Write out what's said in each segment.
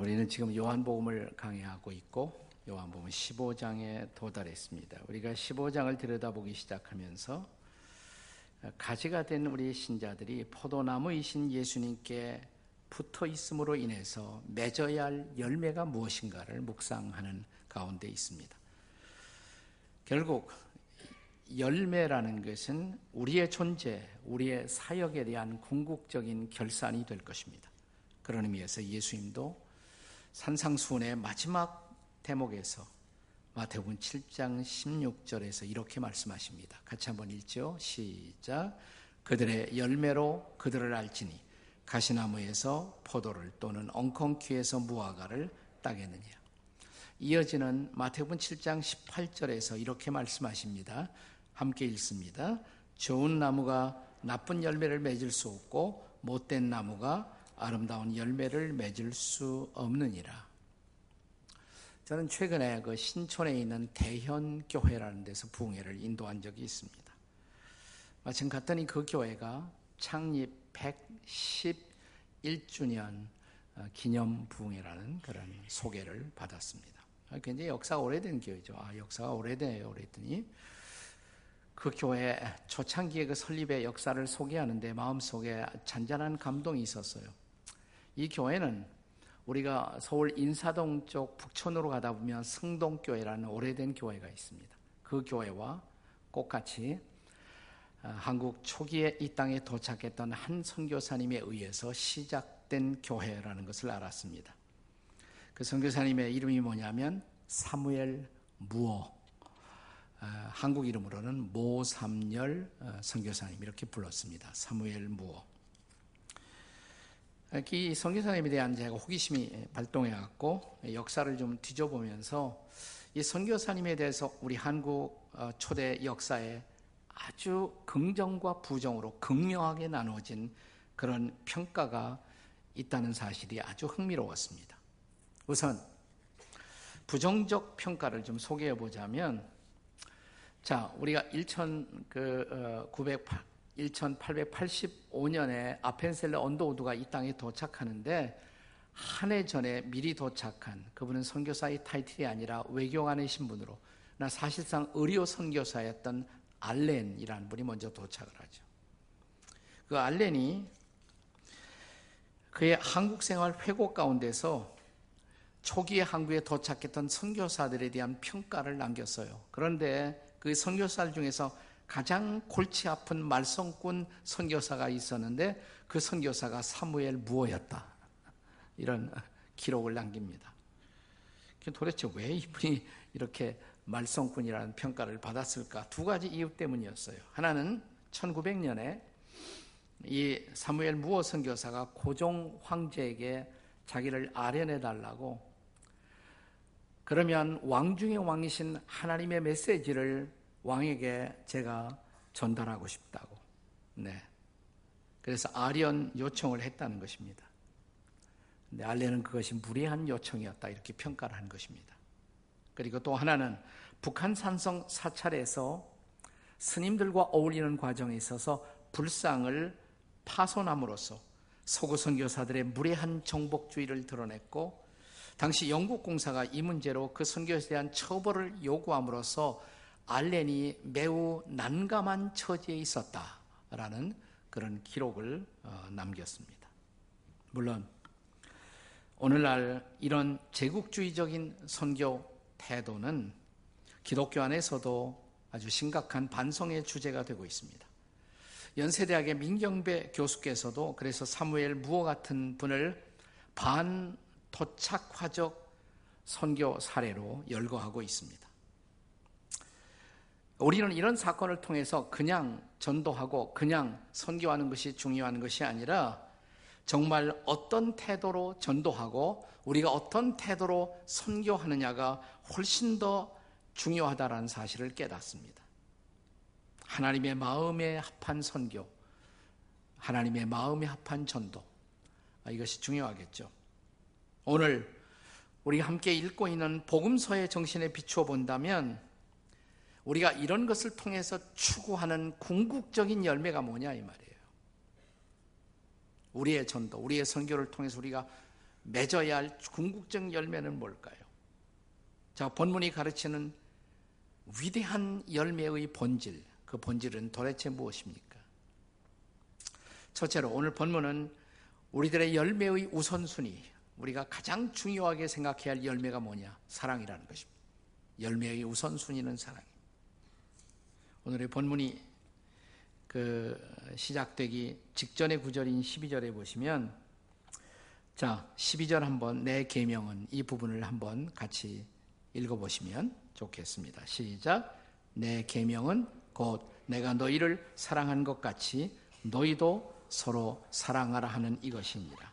우리는 지금 요한복음을 강의하고 있고 요한복음 15장에 도달했습니다. 우리가 15장을 들여다보기 시작하면서 가지가 된 우리 신자들이 포도나무이신 예수님께 붙어 있음으로 인해서 맺어야 할 열매가 무엇인가를 묵상하는 가운데 있습니다. 결국 열매라는 것은 우리의 존재, 우리의 사역에 대한 궁극적인 결산이 될 것입니다. 그런 의미에서 예수님도 산상수훈의 마지막 대목에서 마태복음 7장 16절에서 이렇게 말씀하십니다. 같이 한번 읽죠. 시작. 그들의 열매로 그들을 알지니 가시나무에서 포도를 또는 엉겅퀴에서 무화과를 따겠느냐. 이어지는 마태복음 7장 18절에서 이렇게 말씀하십니다. 함께 읽습니다. 좋은 나무가 나쁜 열매를 맺을 수 없고 못된 나무가 아름다운 열매를 맺을 수 없느니라. 저는 최근에 그 신촌에 있는 대현 교회라는 데서 부흥회를 인도한 적이 있습니다. 마침 갔더니 그 교회가 창립 111주년 어, 기념 부흥회라는 그런 소개를 받았습니다. 아, 굉장히 역사가 오래된 교회죠. 아, 역사가 오래돼요. 그랬더니 그 교회 초창기의 그 설립의 역사를 소개하는데 마음속에 잔잔한 감동이 있었어요. 이 교회는 우리가 서울 인사동 쪽 북촌으로 가다 보면 승동교회라는 오래된 교회가 있습니다. 그 교회와 똑같이 아, 한국 초기에 이 땅에 도착했던 한 선교사님에 의해서 시작된 교회라는 것을 알았습니다. 그 선교사님의 이름이 뭐냐면 사무엘 무어, 아, 한국 이름으로는 모삼열 어, 선교사님 이렇게 불렀습니다. 사무엘 무어. 이 선교사님에 대한 제가 호기심이 발동해 갖고 역사를 좀 뒤져보면서 이 선교사님에 대해서 우리 한국 어, 초대 역사에 아주 긍정과 부정으로 극명하게 나누어진 그런 평가가 있다는 사실이 아주 흥미로웠습니다. 우선 부정적 평가를 좀 소개해 보자면 자, 우리가 1908 1885년에 아펜셀러 언더우드가 이 땅에 도착하는데 한 해 전에 미리 도착한 그분은 선교사의 타이틀이 아니라 외교관의 신분으로 나 사실상 의료 선교사였던 알렌이라는 분이 먼저 도착을 하죠. 그 알렌이 그의 한국 생활 회고 가운데서 초기에 한국에 도착했던 선교사들에 대한 평가를 남겼어요. 그런데 그 선교사들 중에서 가장 골치 아픈 말썽꾼 선교사가 있었는데 그 선교사가 사무엘 무어였다. 이런 기록을 남깁니다. 도대체 왜 이분이 이렇게 말썽꾼이라는 평가를 받았을까? 두 가지 이유 때문이었어요. 하나는 1900년에 이 사무엘 무어 선교사가 고종 황제에게 자기를 아련해 달라고 그러면 왕 중의 왕이신 하나님의 메시지를 왕에게 제가 전달하고 싶다고. 네. 그래서 아련 요청을 했다는 것입니다. 근데 알레는 그것이 무례한 요청이었다 이렇게 평가를 한 것입니다. 그리고 또 하나는 북한 산성 사찰에서 스님들과 어울리는 과정에 있어서 불상을 파손함으로써 서구 선교사들의 무례한 정복주의를 드러냈고 당시 영국 공사가 이 문제로 그 선교에 대한 처벌을 요구함으로써 알렌이 매우 난감한 처지에 있었다라는 그런 기록을 어, 남겼습니다. 물론 오늘날 이런 제국주의적인 선교 태도는 기독교 안에서도 아주 심각한 반성의 주제가 되고 있습니다. 연세대학의 민경배 교수께서도 그래서 사무엘 무어 같은 분을 반토착화적 선교 사례로 열거하고 있습니다. 우리는 이런 사건을 통해서 그냥 전도하고 그냥 선교하는 것이 중요한 것이 아니라 정말 어떤 태도로 전도하고 우리가 어떤 태도로 선교하느냐가 훨씬 더 중요하다라는 사실을 깨닫습니다. 하나님의 마음에 합한 선교, 하나님의 마음에 합한 전도. 아, 이것이 중요하겠죠. 오늘 우리 함께 읽고 있는 복음서의 정신에 비추어 본다면 우리가 이런 것을 통해서 추구하는 궁극적인 열매가 뭐냐 이 말이에요. 우리의 전도, 우리의 선교를 통해서 우리가 맺어야 할 궁극적 열매는 뭘까요? 자, 본문이 가르치는 위대한 열매의 본질, 그 본질은 도대체 무엇입니까? 첫째로 오늘 본문은 우리들의 열매의 우선순위, 우리가 가장 중요하게 생각해야 할 열매가 뭐냐? 사랑이라는 것입니다. 열매의 우선순위는 사랑입니다. 오늘의 본문이 그 시작되기 직전의 구절인 12절에 보시면 자, 12절 한번 내 계명은 이 부분을 한번 같이 읽어 보시면 좋겠습니다. 시작. 내 계명은 곧 내가 너희를 사랑한 것 같이 너희도 서로 사랑하라 하는 이것입니다.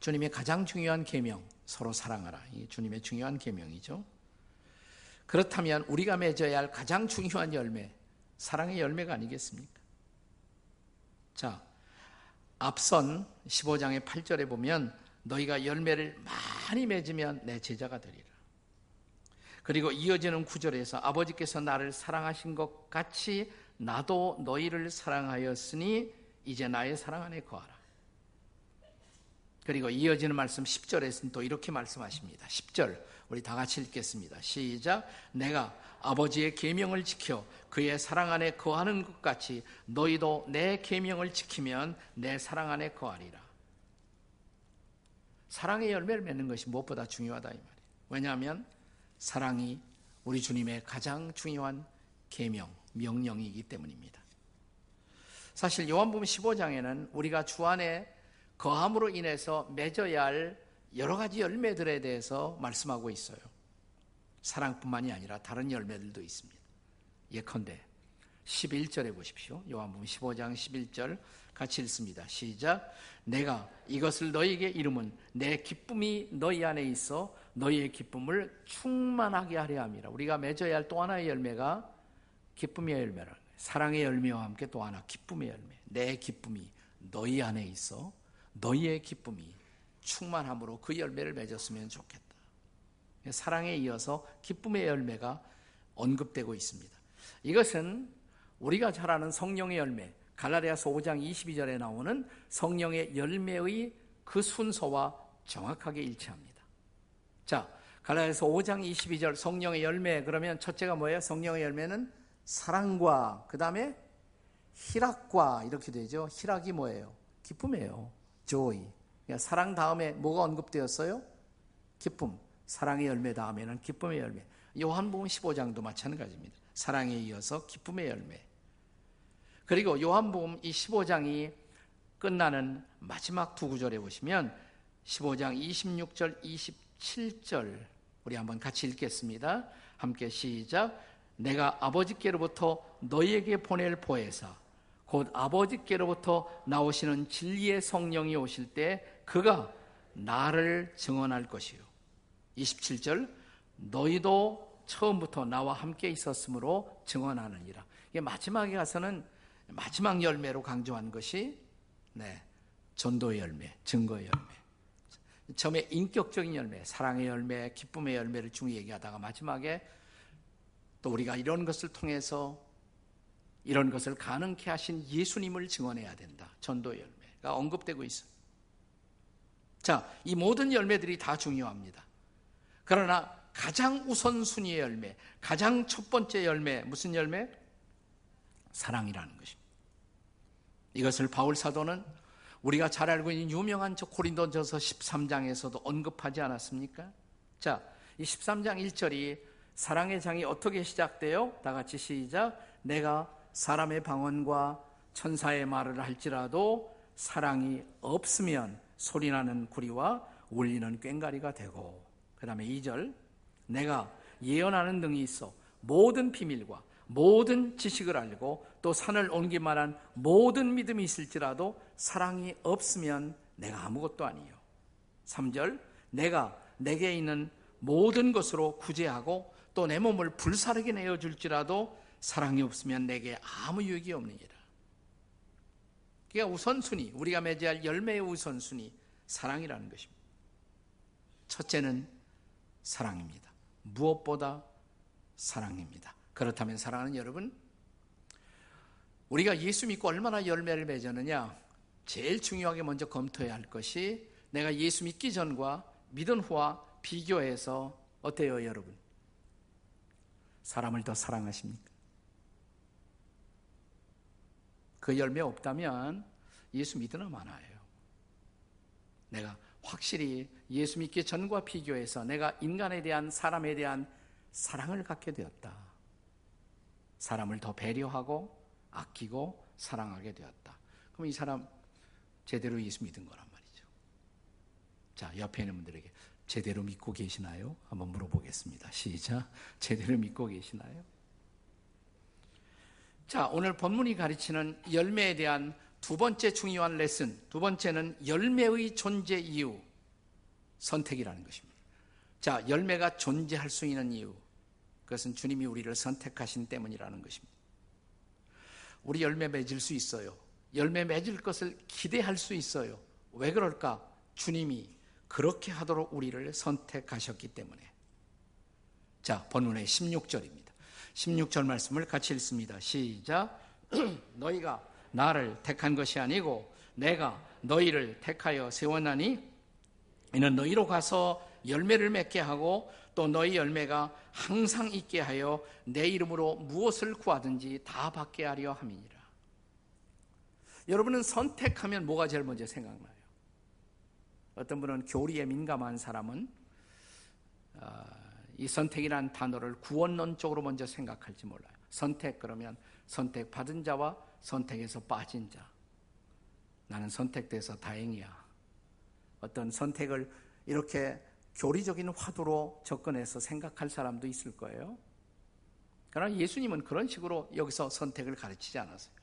주님의 가장 중요한 계명, 서로 사랑하라. 이 주님의 중요한 계명이죠. 그렇다면 우리가 맺어야 할 가장 중요한 열매, 사랑의 열매가 아니겠습니까? 자, 앞선 15장의 8절에 보면 너희가 열매를 많이 맺으면 내 제자가 되리라. 그리고 이어지는 구절에서 아버지께서 나를 사랑하신 것 같이 나도 너희를 사랑하였으니 이제 나의 사랑 안에 거하라. 그리고 이어지는 말씀 10절에서는 또 이렇게 말씀하십니다. 10절 우리 다 같이 읽겠습니다. 시작. 내가 아버지의 계명을 지켜 그의 사랑 안에 거하는 것 같이 너희도 내 계명을 지키면 내 사랑 안에 거하리라. 사랑의 열매를 맺는 것이 무엇보다 중요하다 이 말이에요. 왜냐하면 사랑이 우리 주님의 가장 중요한 계명, 명령이기 때문입니다. 사실 요한복음 15장에는 우리가 주 안에 거함으로 인해서 맺어야 할 여러 가지 열매들에 대해서 말씀하고 있어요. 사랑뿐만이 아니라 다른 열매들도 있습니다. 예컨대 11절에 보십시오. 요한복음 15장 11절 같이 읽습니다. 시작. 내가 이것을 너희에게 이름은 내 기쁨이 너희 안에 있어 너희의 기쁨을 충만하게 하려 함이라. 우리가 맺어야 할 또 하나의 열매가 기쁨의 열매라. 사랑의 열매와 함께 또 하나 기쁨의 열매. 내 기쁨이 너희 안에 있어 너희의 기쁨이 충만함으로 그 열매를 맺었으면 좋겠다. 사랑에 이어서 기쁨의 열매가 언급되고 있습니다. 이것은 우리가 잘 아는 성령의 열매, 갈라디아서 5장 22절에 나오는 성령의 열매의 그 순서와 정확하게 일치합니다. 자, 갈라디아서 5장 22절 성령의 열매 그러면 첫째가 뭐예요? 성령의 열매는 사랑과 그다음에 희락과 이렇게 되죠. 희락이 뭐예요? 기쁨이에요. Joy. 그러니까 사랑 다음에 뭐가 언급되었어요? 기쁨. 사랑의 열매 다음에는 기쁨의 열매. 요한복음 15장도 마찬가지입니다. 사랑에 이어서 기쁨의 열매. 그리고 요한복음 이 15장이 끝나는 마지막 두 구절에 보시면 15장 26절, 27절 우리 한번 같이 읽겠습니다. 함께 시작. 내가 아버지께로부터 너희에게 보낼 보혜사 곧 아버지께로부터 나오시는 진리의 성령이 오실 때 그가 나를 증언할 것이요. 27절 너희도 처음부터 나와 함께 있었으므로 증언하느니라. 이게 마지막에 가서는 마지막 열매로 강조한 것이 네, 전도의 열매, 증거의 열매. 처음에 인격적인 열매, 사랑의 열매, 기쁨의 열매를 중 얘기하다가 마지막에 또 우리가 이런 것을 통해서 이런 것을 가능케 하신 예수님을 증언해야 된다. 전도 열매가 언급되고 있어요. 자, 이 모든 열매들이 다 중요합니다. 그러나 가장 우선순위의 열매, 가장 첫 번째 열매, 무슨 열매? 사랑이라는 것입니다. 이것을 바울 사도는 우리가 잘 알고 있는 유명한 저 고린도전서 13장에서도 언급하지 않았습니까? 자, 이 13장 1절이 사랑의 장이 어떻게 시작돼요? 다 같이 시작. 내가 사람의 방언과 천사의 말을 할지라도 사랑이 없으면 소리나는 구리와 울리는 꽹가리가 되고 그 다음에 2절 내가 예언하는 등이 있어 모든 비밀과 모든 지식을 알고 또 산을 옮기만한 모든 믿음이 있을지라도 사랑이 없으면 내가 아무것도 아니요. 3절 내가 내게 있는 모든 것으로 구제하고 또 내 몸을 불사르게 내어줄지라도 사랑이 없으면 내게 아무 유익이 없느니라. 그러니까 우선순위, 우리가 맺어야 열매의 우선순위, 사랑이라는 것입니다. 첫째는 사랑입니다. 무엇보다 사랑입니다. 그렇다면 사랑하는 여러분, 우리가 예수 믿고 얼마나 열매를 맺었느냐? 제일 중요하게 먼저 검토해야 할 것이 내가 예수 믿기 전과 믿은 후와 비교해서 어때요, 여러분? 사람을 더 사랑하십니까? 그 열매 없다면 예수 믿으나 마나예요. 내가 확실히 예수 믿기 전과 비교해서 내가 인간에 대한 사람에 대한 사랑을 갖게 되었다. 사람을 더 배려하고 아끼고 사랑하게 되었다. 그럼 이 사람 제대로 예수 믿은 거란 말이죠. 자, 옆에 있는 분들에게 제대로 믿고 계시나요? 한번 물어보겠습니다. 시작. 제대로 믿고 계시나요? 자, 오늘 본문이 가르치는 열매에 대한 두 번째 중요한 레슨, 두 번째는 열매의 존재 이유, 선택이라는 것입니다. 자, 열매가 존재할 수 있는 이유, 그것은 주님이 우리를 선택하신 때문이라는 것입니다. 우리 열매 맺을 수 있어요. 열매 맺을 것을 기대할 수 있어요. 왜 그럴까? 주님이 그렇게 하도록 우리를 선택하셨기 때문에. 자, 본문의 16절입니다. 16절 말씀을 같이 읽습니다. 시작. 너희가 나를 택한 것이 아니고 내가 너희를 택하여 세웠나니 이는 너희로 가서 열매를 맺게 하고 또 너희 열매가 항상 있게 하여 내 이름으로 무엇을 구하든지 다 받게 하려 함이니라. 여러분은 선택하면 뭐가 제일 먼저 생각나요? 어떤 분은 교리에 민감한 사람은 아, 이 선택이라는 단어를 구원론적으로 먼저 생각할지 몰라요. 선택 그러면 선택 받은 자와 선택에서 빠진 자. 나는 선택돼서 다행이야. 어떤 선택을 이렇게 교리적인 화두로 접근해서 생각할 사람도 있을 거예요. 그러나 예수님은 그런 식으로 여기서 선택을 가르치지 않았어요.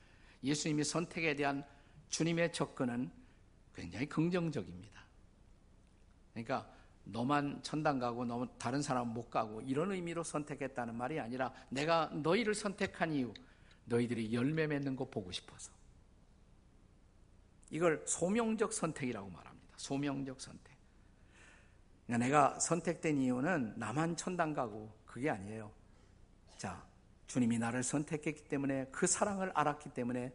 예수님이 선택에 대한 주님의 접근은 굉장히 긍정적입니다. 그러니까 너만 천당 가고 너 다른 사람 못 가고 이런 의미로 선택했다는 말이 아니라 내가 너희를 선택한 이유 너희들이 열매 맺는 거 보고 싶어서 이걸 소명적 선택이라고 말합니다. 소명적 선택. 그러니까 내가 선택된 이유는 나만 천당 가고 그게 아니에요. 자, 주님이 나를 선택했기 때문에 그 사랑을 알았기 때문에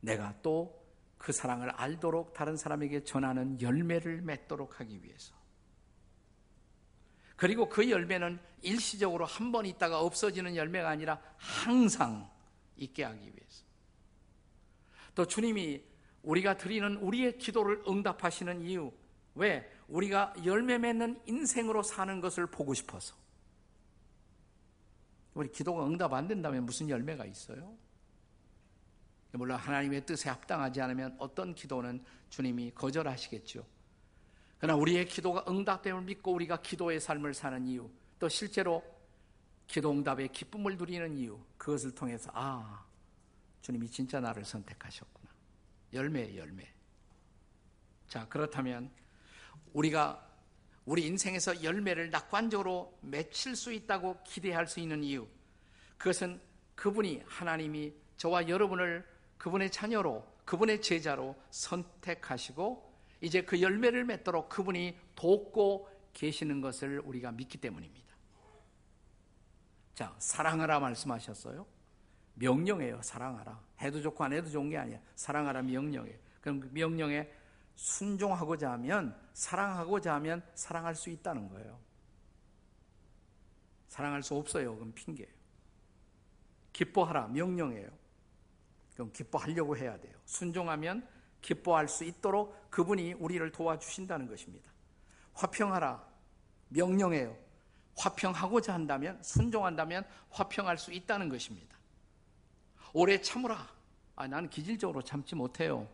내가 또 그 사랑을 알도록 다른 사람에게 전하는 열매를 맺도록 하기 위해서. 그리고 그 열매는 일시적으로 한 번 있다가 없어지는 열매가 아니라 항상 있게 하기 위해서. 또 주님이 우리가 드리는 우리의 기도를 응답하시는 이유, 왜? 우리가 열매 맺는 인생으로 사는 것을 보고 싶어서. 우리 기도가 응답 안 된다면 무슨 열매가 있어요? 물론 하나님의 뜻에 합당하지 않으면 어떤 기도는 주님이 거절하시겠죠. 그러나 우리의 기도가 응답됨을 믿고 우리가 기도의 삶을 사는 이유, 또 실제로 기도 응답의 기쁨을 누리는 이유, 그것을 통해서 아, 주님이 진짜 나를 선택하셨구나. 열매, 열매. 자, 그렇다면 우리가 우리 인생에서 열매를 낙관적으로 맺힐 수 있다고 기대할 수 있는 이유, 그것은 그분이 하나님이 저와 여러분을 그분의 자녀로, 그분의 제자로 선택하시고 이제 그 열매를 맺도록 그분이 돕고 계시는 것을 우리가 믿기 때문입니다. 자, 사랑하라 말씀하셨어요. 명령이에요. 사랑하라. 해도 좋고 안 해도 좋은 게 아니야. 사랑하라 명령이에요. 그럼 그 명령에 순종하고자 하면 사랑하고자 하면 사랑할 수 있다는 거예요. 사랑할 수 없어요. 그럼 핑계예요. 기뻐하라 명령이에요. 그럼 기뻐하려고 해야 돼요. 순종하면 기뻐할 수 있도록 그분이 우리를 도와주신다는 것입니다. 화평하라 명령해요. 화평하고자 한다면 순종한다면 화평할 수 있다는 것입니다. 오래 참으라. 아, 나는 기질적으로 참지 못해요.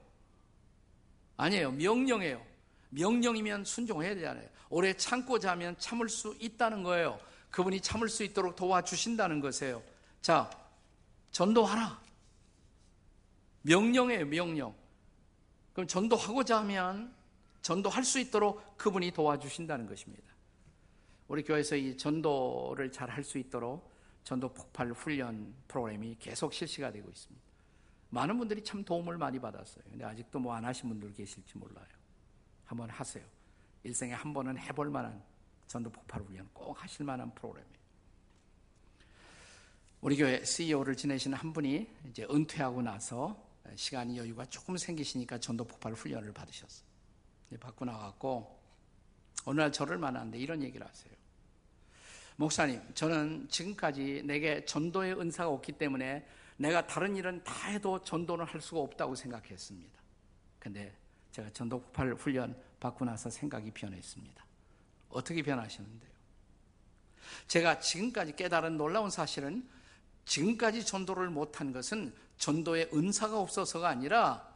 아니에요. 명령해요. 명령이면 순종해야 되잖아요. 오래 참고자 하면 참을 수 있다는 거예요. 그분이 참을 수 있도록 도와주신다는 것이에요. 자, 전도하라. 명령해요, 명령. 그럼 전도하고자 하면 전도할 수 있도록 그분이 도와주신다는 것입니다. 우리 교회에서 이 전도를 잘 할 수 있도록 전도 폭발 훈련 프로그램이 계속 실시가 되고 있습니다. 많은 분들이 참 도움을 많이 받았어요. 근데 아직도 뭐 안 하신 분들 계실지 몰라요. 한번 하세요. 일생에 한 번은 해볼 만한 전도 폭발 훈련 꼭 하실 만한 프로그램이에요. 우리 교회 CEO를 지내시는 한 분이 이제 은퇴하고 나서 시간이 여유가 조금 생기시니까 전도 폭발 훈련을 받으셨어요. 받고 나갔고 어느 날 저를 만났는데 이런 얘기를 하세요. 목사님, 저는 지금까지 내게 전도의 은사가 없기 때문에 내가 다른 일은 다 해도 전도는 할 수가 없다고 생각했습니다. 근데 제가 전도 폭발 훈련 받고 나서 생각이 변했습니다. 어떻게 변하셨는데요? 제가 지금까지 깨달은 놀라운 사실은 지금까지 전도를 못한 것은 전도의 은사가 없어서가 아니라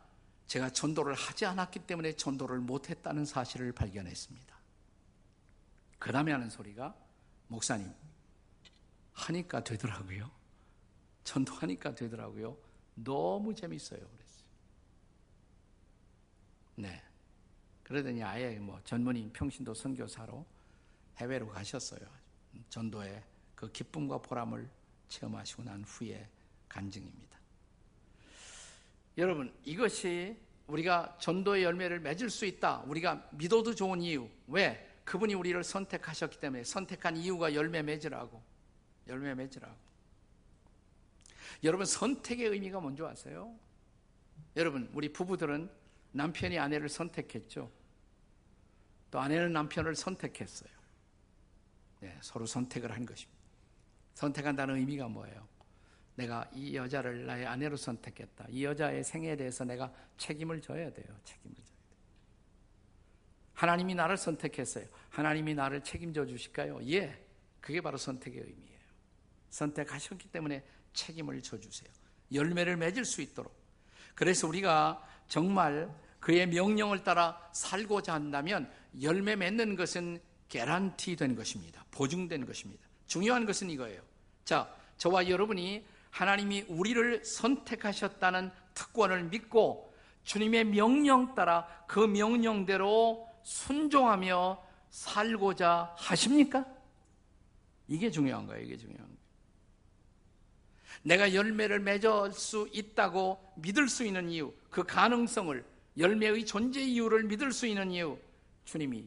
제가 전도를 하지 않았기 때문에 전도를 못했다는 사실을 발견했습니다. 그 다음에 하는 소리가 목사님 하니까 되더라고요. 전도하니까 되더라고요. 너무 재밌어요. 네. 그러더니 아예 뭐 전문인 평신도 선교사로 해외로 가셨어요. 전도의 그 기쁨과 보람을 체험하시고 난 후에 간증입니다. 여러분, 이것이 우리가 전도의 열매를 맺을 수 있다. 우리가 믿어도 좋은 이유. 왜? 그분이 우리를 선택하셨기 때문에 선택한 이유가 열매 맺으라고. 열매 맺으라고. 여러분, 선택의 의미가 뭔지 아세요? 여러분, 우리 부부들은 남편이 아내를 선택했죠. 또 아내는 남편을 선택했어요. 네, 서로 선택을 한 것입니다. 선택한다는 의미가 뭐예요? 내가 이 여자를 나의 아내로 선택했다. 이 여자의 생애에 대해서 내가 책임을 져야 돼요. 책임을 져야 돼요. 하나님이 나를 선택했어요. 하나님이 나를 책임져 주실까요? 예. 그게 바로 선택의 의미예요. 선택하셨기 때문에 책임을 져 주세요. 열매를 맺을 수 있도록. 그래서 우리가 정말 그의 명령을 따라 살고자 한다면 열매 맺는 것은 개란티 된 것입니다. 보증된 것입니다. 중요한 것은 이거예요. 자, 저와 여러분이 하나님이 우리를 선택하셨다는 특권을 믿고 주님의 명령 따라 그 명령대로 순종하며 살고자 하십니까? 이게 중요한 거예요. 이게 중요한 거예요. 내가 열매를 맺을 수 있다고 믿을 수 있는 이유, 그 가능성을, 열매의 존재 이유를 믿을 수 있는 이유, 주님이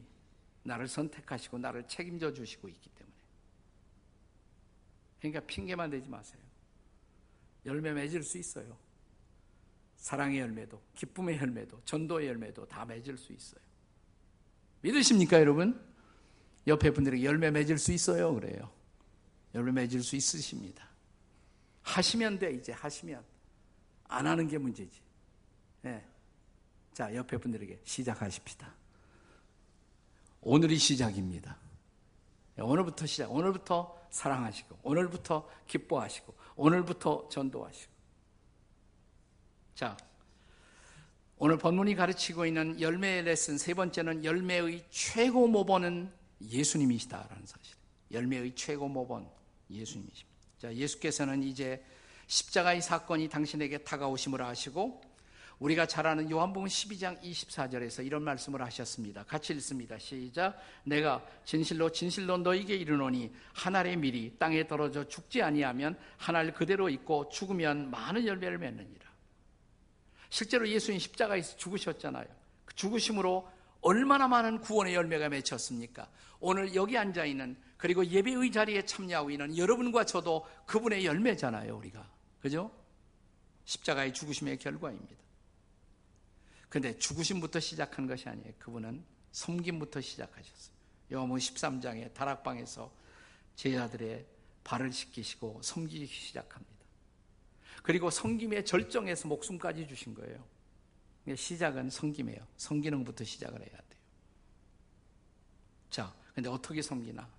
나를 선택하시고 나를 책임져 주시고 있기. 그러니까 핑계만 대지 마세요. 열매 맺을 수 있어요. 사랑의 열매도, 기쁨의 열매도, 전도의 열매도 다 맺을 수 있어요. 믿으십니까, 여러분? 옆에 분들에게 열매 맺을 수 있어요. 그래요. 열매 맺을 수 있으십니다. 하시면 돼, 이제 하시면. 안 하는 게 문제지. 네. 자, 옆에 분들에게 시작하십시다. 오늘이 시작입니다. 오늘부터 시작. 오늘부터 사랑하시고, 오늘부터 기뻐하시고, 오늘부터 전도하시고. 자, 오늘 본문이 가르치고 있는 열매의 레슨 세 번째는 열매의 최고 모본은 예수님이시다라는 사실. 열매의 최고 모본 예수님이십니다. 자, 예수께서는 이제 십자가의 사건이 당신에게 다가오심을 아시고 우리가 잘 아는 요한복음 12장 24절에서 이런 말씀을 하셨습니다. 같이 읽습니다. 시작. 내가 진실로 진실로 너에게 이르노니 한 알의 밀이 땅에 떨어져 죽지 아니하면 한 알 그대로 있고 죽으면 많은 열매를 맺느니라. 실제로 예수님 십자가에서 죽으셨잖아요. 그 죽으심으로 얼마나 많은 구원의 열매가 맺혔습니까? 오늘 여기 앉아 있는 그리고 예배의 자리에 참여하고 있는 여러분과 저도 그분의 열매잖아요, 우리가. 그죠? 십자가의 죽으심의 결과입니다. 근데 죽으심부터 시작한 것이 아니에요. 그분은 섬김부터 시작하셨어요. 요한복음 13장에 다락방에서 제자들의 발을 씻기시고 섬기기 시작합니다. 그리고 섬김의 절정에서 목숨까지 주신 거예요. 시작은 섬김이에요. 섬기는부터 시작을 해야 돼요. 자, 근데 어떻게 섬기나?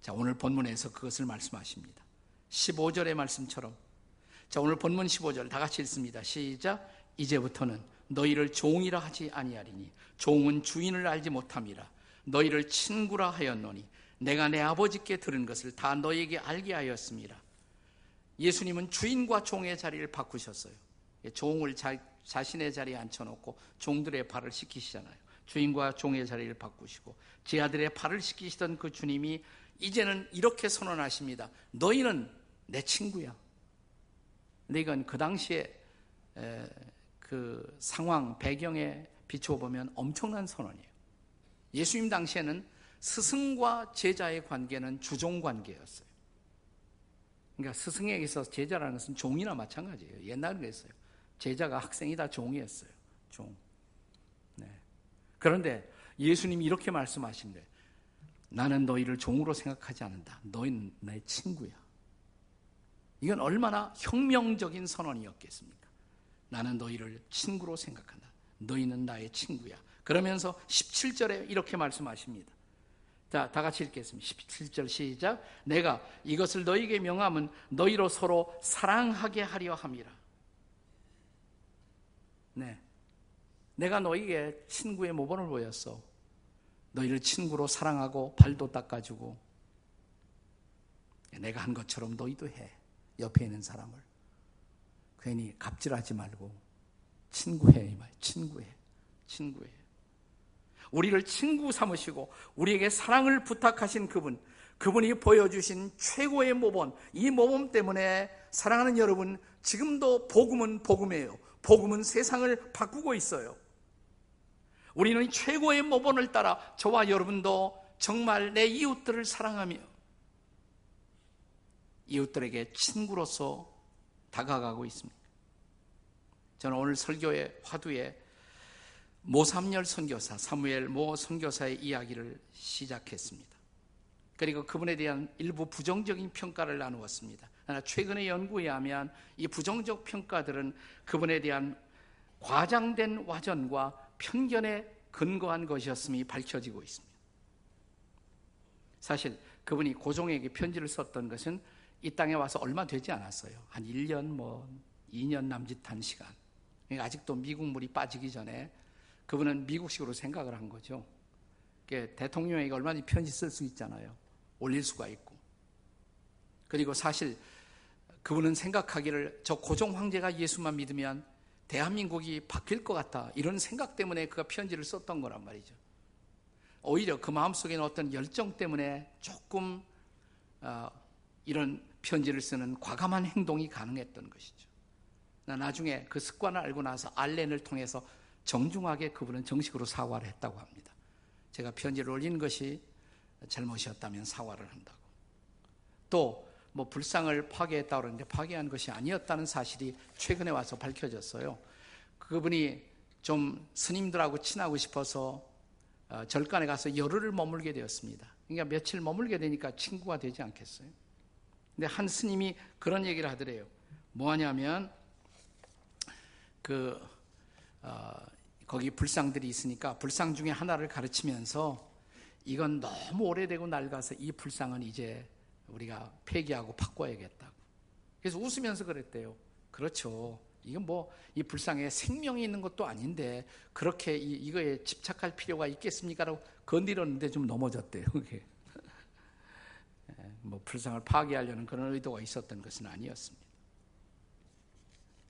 자, 오늘 본문에서 그것을 말씀하십니다. 15절의 말씀처럼 자, 오늘 본문 15절 다 같이 읽습니다. 시작. 이제부터는 너희를 종이라 하지 아니하리니 종은 주인을 알지 못함이라. 너희를 친구라 하였노니 내가 내 아버지께 들은 것을 다 너희에게 알게 하였습니다. 예수님은 주인과 종의 자리를 바꾸셨어요. 종을 자, 자신의 자리에 앉혀놓고 종들의 발을 씻기시잖아요. 주인과 종의 자리를 바꾸시고 제 아들의 발을 씻기시던 그 주님이 이제는 이렇게 선언하십니다. 너희는 내 친구야. 근데 이건 그 당시에 그 상황, 배경에 비추어 보면 엄청난 선언이에요. 예수님 당시에는 스승과 제자의 관계는 주종 관계였어요. 그러니까 스승에게서 제자라는 것은 종이나 마찬가지예요. 옛날에 그랬어요. 제자가 학생이 다 종이었어요. 종. 네. 그런데 예수님이 이렇게 말씀하신대. 나는 너희를 종으로 생각하지 않는다. 너희는 내 친구야. 이건 얼마나 혁명적인 선언이었겠습니까? 나는 너희를 친구로 생각한다. 너희는 나의 친구야. 그러면서 17절에 이렇게 말씀하십니다. 자, 다 같이 읽겠습니다. 17절 시작. 내가 이것을 너희에게 명함은 너희로 서로 사랑하게 하려 함이라. 네. 내가 너희에게 친구의 모범을 보였어. 너희를 친구로 사랑하고 발도 닦아주고 내가 한 것처럼 너희도 해. 옆에 있는 사람을. 괜히 갑질하지 말고 친구해 이 말. 친구해. 친구해. 우리를 친구 삼으시고 우리에게 사랑을 부탁하신 그분, 그분이 보여주신 최고의 모범, 이 모범 때문에 사랑하는 여러분, 지금도 복음은 복음이에요. 복음은 세상을 바꾸고 있어요. 우리는 최고의 모범을 따라 저와 여러분도 정말 내 이웃들을 사랑하며 이웃들에게 친구로서 다가가고 있습니다. 저는 오늘 설교의 화두에 모삼열 선교사 사무엘 모 선교사의 이야기를 시작했습니다. 그리고 그분에 대한 일부 부정적인 평가를 나누었습니다. 그러나 최근의 연구에 하면 이 부정적 평가들은 그분에 대한 과장된 와전과 편견에 근거한 것이었음이 밝혀지고 있습니다. 사실 그분이 고종에게 편지를 썼던 것은 이 땅에 와서 얼마 되지 않았어요. 한 1년 뭐 2년 남짓한 시간. 그러니까 아직도 미국 물이 빠지기 전에 그분은 미국식으로 생각을 한 거죠. 대통령에게 얼마든지 편지 쓸 수 있잖아요. 올릴 수가 있고. 그리고 사실 그분은 생각하기를 저 고종 황제가 예수만 믿으면 대한민국이 바뀔 것 같다. 이런 생각 때문에 그가 편지를 썼던 거란 말이죠. 오히려 그 마음속에는 어떤 열정 때문에 조금 어, 이런 편지를 쓰는 과감한 행동이 가능했던 것이죠. 나중에 그 습관을 알고 나서 알렌을 통해서 정중하게 그분은 정식으로 사과를 했다고 합니다. 제가 편지를 올린 것이 잘못이었다면 사과를 한다고. 또 뭐 불상을 파괴했다 그러는데 파괴한 것이 아니었다는 사실이 최근에 와서 밝혀졌어요. 그분이 좀 스님들하고 친하고 싶어서 어, 절간에 가서 열흘을 머물게 되었습니다. 그러니까 며칠 머물게 되니까 친구가 되지 않겠어요? 근데 한 스님이 그런 얘기를 하더래요. 뭐 하냐면 그 어, 거기 불상들이 있으니까 불상 중에 하나를 가르치면서 이건 너무 오래되고 낡아서 이 불상은 이제 우리가 폐기하고 바꿔야겠다고. 그래서 웃으면서 그랬대요. 그렇죠. 이건 뭐 이 불상에 생명이 있는 것도 아닌데 그렇게 이, 거에 집착할 필요가 있겠습니까라고 건드렸는데 좀 넘어졌대요. 그게. 예, 뭐 불상을 파괴하려는 그런 의도가 있었던 것은 아니었습니다.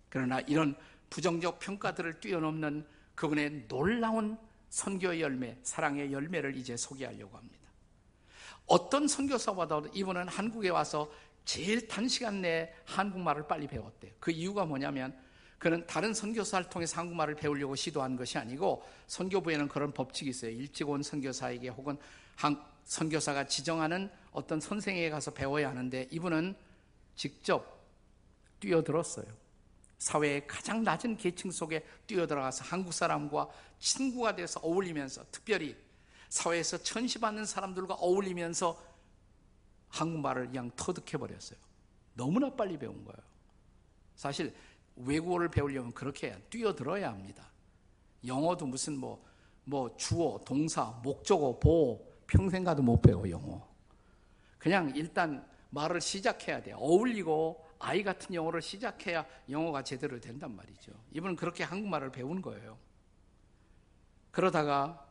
그러나 이런 부정적 평가들을 뛰어넘는 그분의 놀라운 선교의 열매, 사랑의 열매를 이제 소개하려고 합니다. 어떤 선교사보다도 이분은 한국에 와서 제일 단시간 내에 한국말을 빨리 배웠대요. 그 이유가 뭐냐면 그는 다른 선교사를 통해서 한국말을 배우려고 시도한 것이 아니고 선교부에는 그런 법칙이 있어요. 일찍 온 선교사에게 혹은 선교사가 지정하는 어떤 선생에게 가서 배워야 하는데 이분은 직접 뛰어들었어요. 사회의 가장 낮은 계층 속에 뛰어들어가서 한국 사람과 친구가 돼서 어울리면서 특별히 사회에서 천시받는 사람들과 어울리면서 한국말을 그냥 터득해버렸어요. 너무나 빨리 배운 거예요. 사실 외국어를 배우려면 그렇게 뛰어들어야 합니다. 영어도 무슨 뭐, 뭐 주어, 동사, 목적어, 보호, 평생 가도 못 배워, 영어. 그냥 일단 말을 시작해야 돼요. 어울리고 아이 같은 영어를 시작해야 영어가 제대로 된단 말이죠. 이분은 그렇게 한국말을 배운 거예요. 그러다가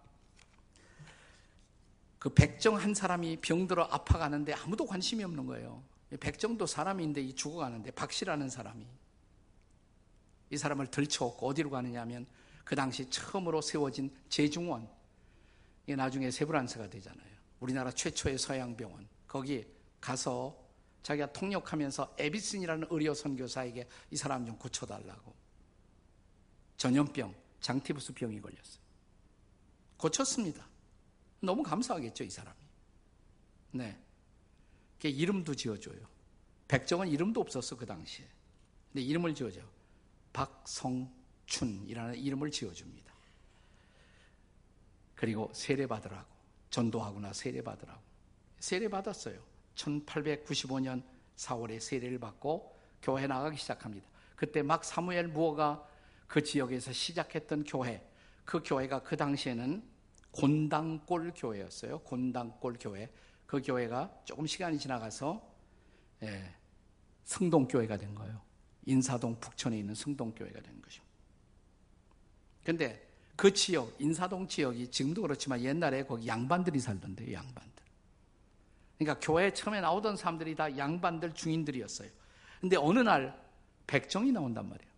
그 백정 한 사람이 병들어 아파가는데 아무도 관심이 없는 거예요. 백정도 사람인데 이 죽어가는데 박씨라는 사람이 이 사람을 들쳐오고 어디로 가느냐 하면 그 당시 처음으로 세워진 제중원 이게 나중에 세브란스가 되잖아요. 우리나라 최초의 서양 병원 거기 가서 자기가 통역하면서 에비슨이라는 의료 선교사에게 이 사람 좀 고쳐달라고 전염병 장티푸스 병이 걸렸어요. 고쳤습니다. 너무 감사하겠죠, 이 사람이. 네. 그 이름도 지어줘요. 백정은 이름도 없었어, 그 당시에. 근데 이름을 지어줘. 박성규. 춘이라는 이름을 지어줍니다. 그리고 세례받으라고 전도하거나 세례받으라고 세례받았어요. 1895년 4월에 세례를 받고 교회 나가기 시작합니다. 그때 막 사무엘 무어가 그 지역에서 시작했던 교회, 그 교회가 그 당시에는 곤당골 교회였어요. 곤당골 교회. 그 교회가 조금 시간이 지나가서 예, 성동교회가 된 거예요. 인사동 북촌에 있는 성동교회가 된 것이죠. 근데 그 지역, 인사동 지역이 지금도 그렇지만 옛날에 거기 양반들이 살던데요, 양반들. 그러니까 교회에 처음에 나오던 사람들이 다 양반들 중인들이었어요. 근데 어느 날 백정이 나온단 말이에요.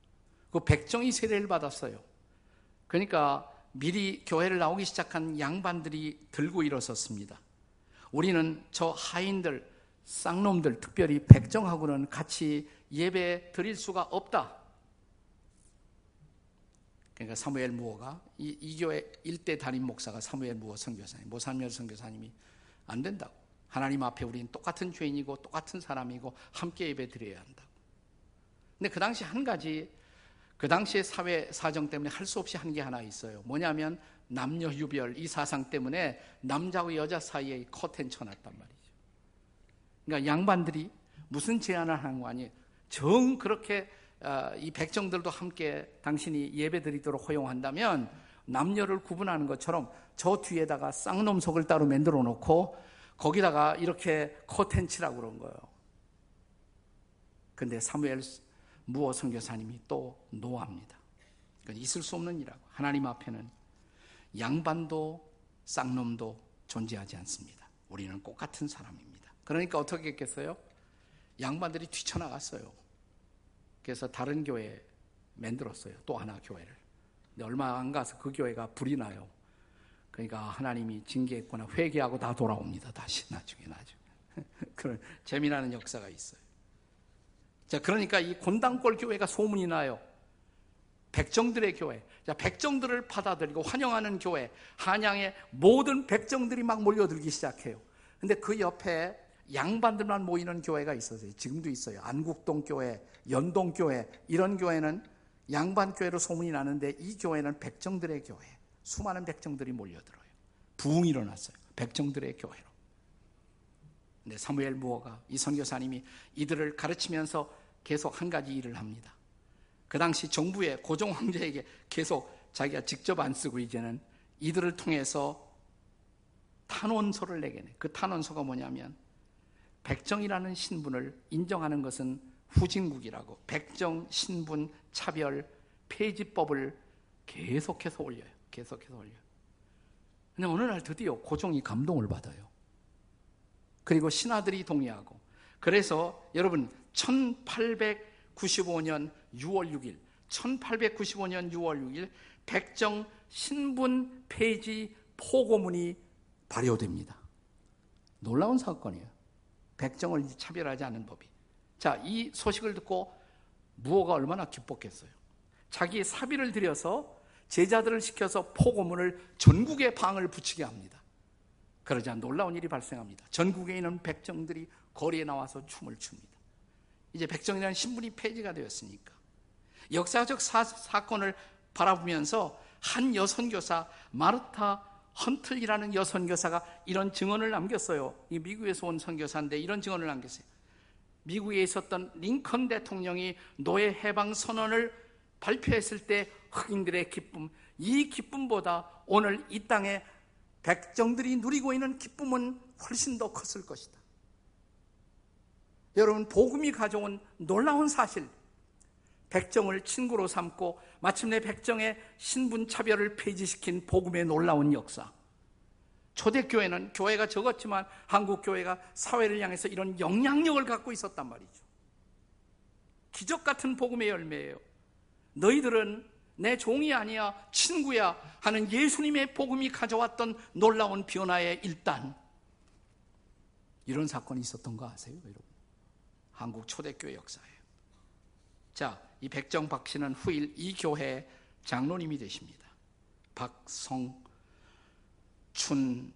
그 백정이 세례를 받았어요. 그러니까 미리 교회를 나오기 시작한 양반들이 들고 일어섰습니다. 우리는 저 하인들, 쌍놈들, 특별히 백정하고는 같이 예배 드릴 수가 없다. 그러니까 사무엘 무어가 이, 이 교회 일대 담임 목사가 사무엘 무어 선교사님, 모사멸 선교사님이 안 된다고. 하나님 앞에 우리는 똑같은 죄인이고 똑같은 사람이고 함께 예배 드려야 한다고. 근데 그 당시 한 가지 그 당시의 사회 사정 때문에 할 수 없이 한 게 하나 있어요. 뭐냐면 남녀 유별 이 사상 때문에 남자와 여자 사이에 커튼 쳐놨단 말이죠. 그러니까 양반들이 무슨 제안을 하는 거 아니에요. 정 그렇게 어, 이 백정들도 함께 당신이 예배 드리도록 허용한다면 남녀를 구분하는 것처럼 저 뒤에다가 쌍놈석을 따로 만들어 놓고 거기다가 이렇게 커튼 치라고 그런 거예요. 근데 사무엘 무어 선교사님이 또 노합니다. 있을 수 없는 일이라고. 하나님 앞에는 양반도 쌍놈도 존재하지 않습니다. 우리는 똑같은 사람입니다. 그러니까 어떻게 했겠어요? 양반들이 뛰쳐나갔어요. 그래서 다른 교회 만들었어요. 또 하나 교회를. 근데 얼마 안 가서 그 교회가 불이 나요. 그러니까 하나님이 징계했거나 회개하고 다 돌아옵니다. 다시 나중에 나중에. 그런 재미나는 역사가 있어요. 자, 그러니까 이 곤당골 교회가 소문이 나요. 백정들의 교회. 자, 백정들을 받아들이고 환영하는 교회. 한양의 모든 백정들이 막 몰려들기 시작해요. 근데 그 옆에 양반들만 모이는 교회가 있었어요. 지금도 있어요. 안국동 교회, 연동 교회, 이런 교회는 양반 교회로 소문이 나는데 이 교회는 백정들의 교회. 수많은 백정들이 몰려들어요. 부흥이 일어났어요. 백정들의 교회로. 근데 사무엘 무어가 이 선교사님이 이들을 가르치면서 계속 한 가지 일을 합니다. 그 당시 정부의 고종 황제에게 계속 자기가 직접 안 쓰고 이제는 이들을 통해서 탄원서를 내게 내. 그 탄원서가 뭐냐면 백정이라는 신분을 인정하는 것은 후진국이라고 백정 신분 차별 폐지법을 계속해서 올려요. 계속해서 올려요. 근데 어느 날 드디어 고종이 감동을 받아요. 그리고 신하들이 동의하고 그래서 여러분 1895년 6월 6일 1895년 6월 6일 백정 신분 폐지 포고문이 발효됩니다. 놀라운 사건이에요. 백정을 차별하지 않는 법이. 자, 이 소식을 듣고 무호가 얼마나 기뻤겠어요. 자기 사비를 들여서 제자들을 시켜서 포고문을 전국에 방을 붙이게 합니다. 그러자 놀라운 일이 발생합니다. 전국에 있는 백정들이 거리에 나와서 춤을 춥니다. 이제 백정이라는 신분이 폐지가 되었으니까. 역사적 사, 사건을 바라보면서 한 여선교사 마르타 헌틀이라는 여선교사가 이런 증언을 남겼어요. 이 미국에서 온 선교사인데 이런 증언을 남겼어요. 미국에 있었던 링컨 대통령이 노예 해방 선언을 발표했을 때 흑인들의 기쁨, 이 기쁨보다 오늘 이 땅에 백정들이 누리고 있는 기쁨은 훨씬 더 컸을 것이다. 여러분, 복음이 가져온 놀라운 사실, 백정을 친구로 삼고 마침내 백정의 신분 차별을 폐지시킨 복음의 놀라운 역사. 초대교회는 교회가 적었지만 한국 교회가 사회를 향해서 이런 영향력을 갖고 있었단 말이죠. 기적 같은 복음의 열매예요. 너희들은 내 종이 아니야, 친구야 하는 예수님의 복음이 가져왔던 놀라운 변화의 일단. 이런 사건이 있었던 거 아세요, 여러분? 한국 초대교회 역사예요. 자, 이 백정 박 씨는 후일 이 교회 장로님이 되십니다. 박성춘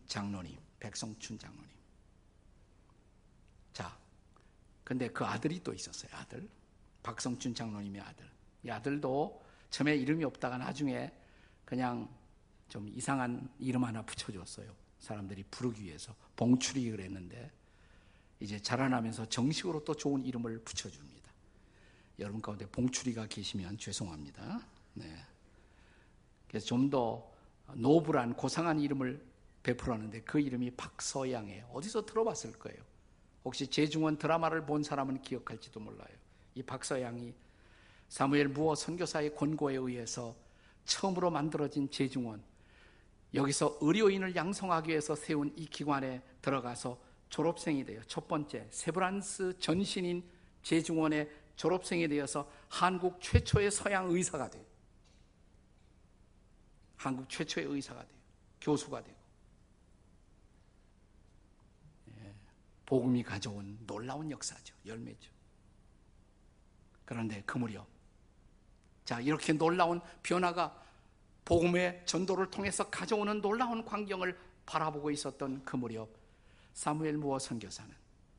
장로님, 백성춘 장로님. 자, 근데 그 아들이 또 있었어요, 아들. 박성춘 장로님의 아들. 이 아들도 처음에 이름이 없다가 나중에 그냥 좀 이상한 이름 하나 붙여줬어요. 사람들이 부르기 위해서 봉출이 그랬는데 이제 자라나면서 정식으로 또 좋은 이름을 붙여줍니다. 여러분 가운데 봉출이가 계시면 죄송합니다. 네. 그래서 좀 더 노블한 고상한 이름을 베풀었는데 그 이름이 박서양이에요. 어디서 들어봤을 거예요. 혹시 재중원 드라마를 본 사람은 기억할지도 몰라요. 이 박서양이 사무엘 무어 선교사의 권고에 의해서 처음으로 만들어진 재중원 여기서 의료인을 양성하기 위해서 세운 이 기관에 들어가서 졸업생이 되어 첫 번째 세브란스 전신인 재중원의 졸업생이 되어서 한국 최초의 서양 의사가 돼요. 한국 최초의 의사가 돼요. 교수가 되고. 예, 복음이 가져온 놀라운 역사죠. 열매죠. 그런데 그 무렵 자 이렇게 놀라운 변화가 복음의 전도를 통해서 가져오는 놀라운 광경을 바라보고 있었던 그 무렵 사무엘 무어 선교사는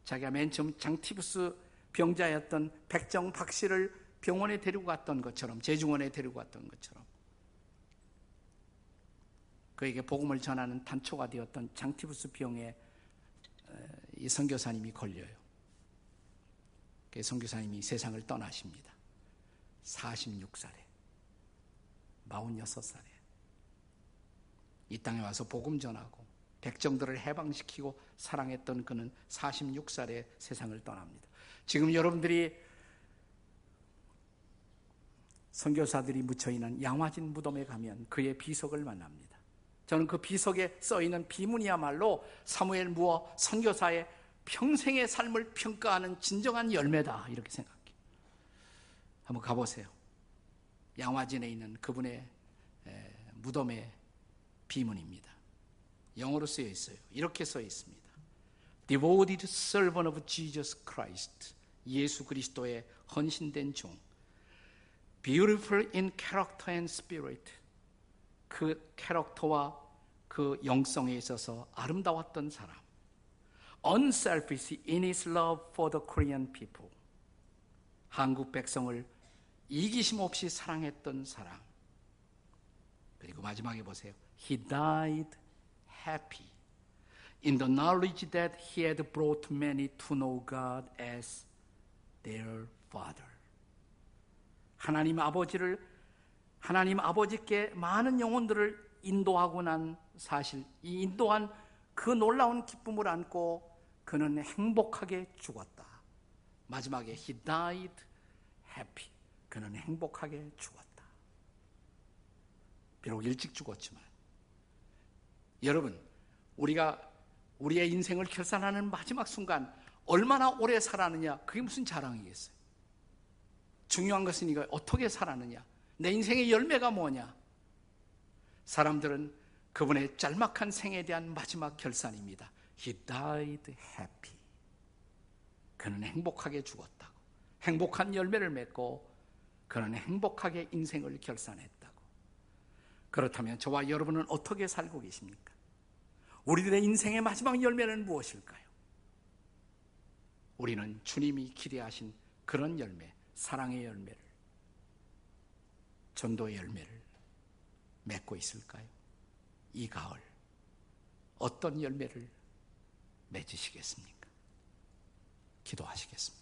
자기가 맨 처음 장티부스 병자였던 백정 박 씨를 병원에 데리고 갔던 것처럼 제중원에 데리고 갔던 것처럼 그에게 복음을 전하는 단초가 되었던 장티부스 병에 이 선교사님이 걸려요. 그 선교사님이 세상을 떠나십니다. 46살에 46살에 이 땅에 와서 복음 전하고 백정들을 해방시키고 사랑했던 그는 46살에 세상을 떠납니다. 지금 여러분들이 선교사들이 묻혀 있는 양화진 무덤에 가면 그의 비석을 만납니다. 저는 그 비석에 써 있는 비문이야말로 사무엘 무어 선교사의 평생의 삶을 평가하는 진정한 열매다 이렇게 생각해요. 한번 가보세요. 양화진에 있는 그분의 무덤의 비문입니다. 영어로 쓰여 있어요. 이렇게 써 있습니다. Devoted servant of Jesus Christ. 예수 그리스도의 헌신된 종. Beautiful in character and spirit. 그 캐릭터와 그 영성에 있어서 아름다웠던 사람. Unselfish in his love for the Korean people. 한국 백성을 이기심 없이 사랑했던 사람. 그리고 마지막에 보세요. He died happy in the knowledge that he had brought many to know God as their father. 하나님 아버지를 하나님 아버지께 많은 영혼들을 인도하고 난 사실, 이 인도한 그 놀라운 기쁨을 안고 그는 행복하게 죽었다. 마지막에 he died happy. 그는 행복하게 죽었다. 비록 일찍 죽었지만 여러분, 우리가 우리의 인생을 결산하는 마지막 순간 얼마나 오래 살았느냐, 그게 무슨 자랑이겠어요? 중요한 것은 이거 어떻게 살았느냐, 내 인생의 열매가 뭐냐? 사람들은 그분의 짤막한 생에 대한 마지막 결산입니다. He died happy. 그는 행복하게 죽었다고. 행복한 열매를 맺고 그는 행복하게 인생을 결산했다고. 그렇다면 저와 여러분은 어떻게 살고 계십니까? 우리들의 인생의 마지막 열매는 무엇일까요? 우리는 주님이 기대하신 그런 열매, 사랑의 열매를, 전도의 열매를 맺고 있을까요? 이 가을, 어떤 열매를 맺으시겠습니까? 기도하시겠습니다.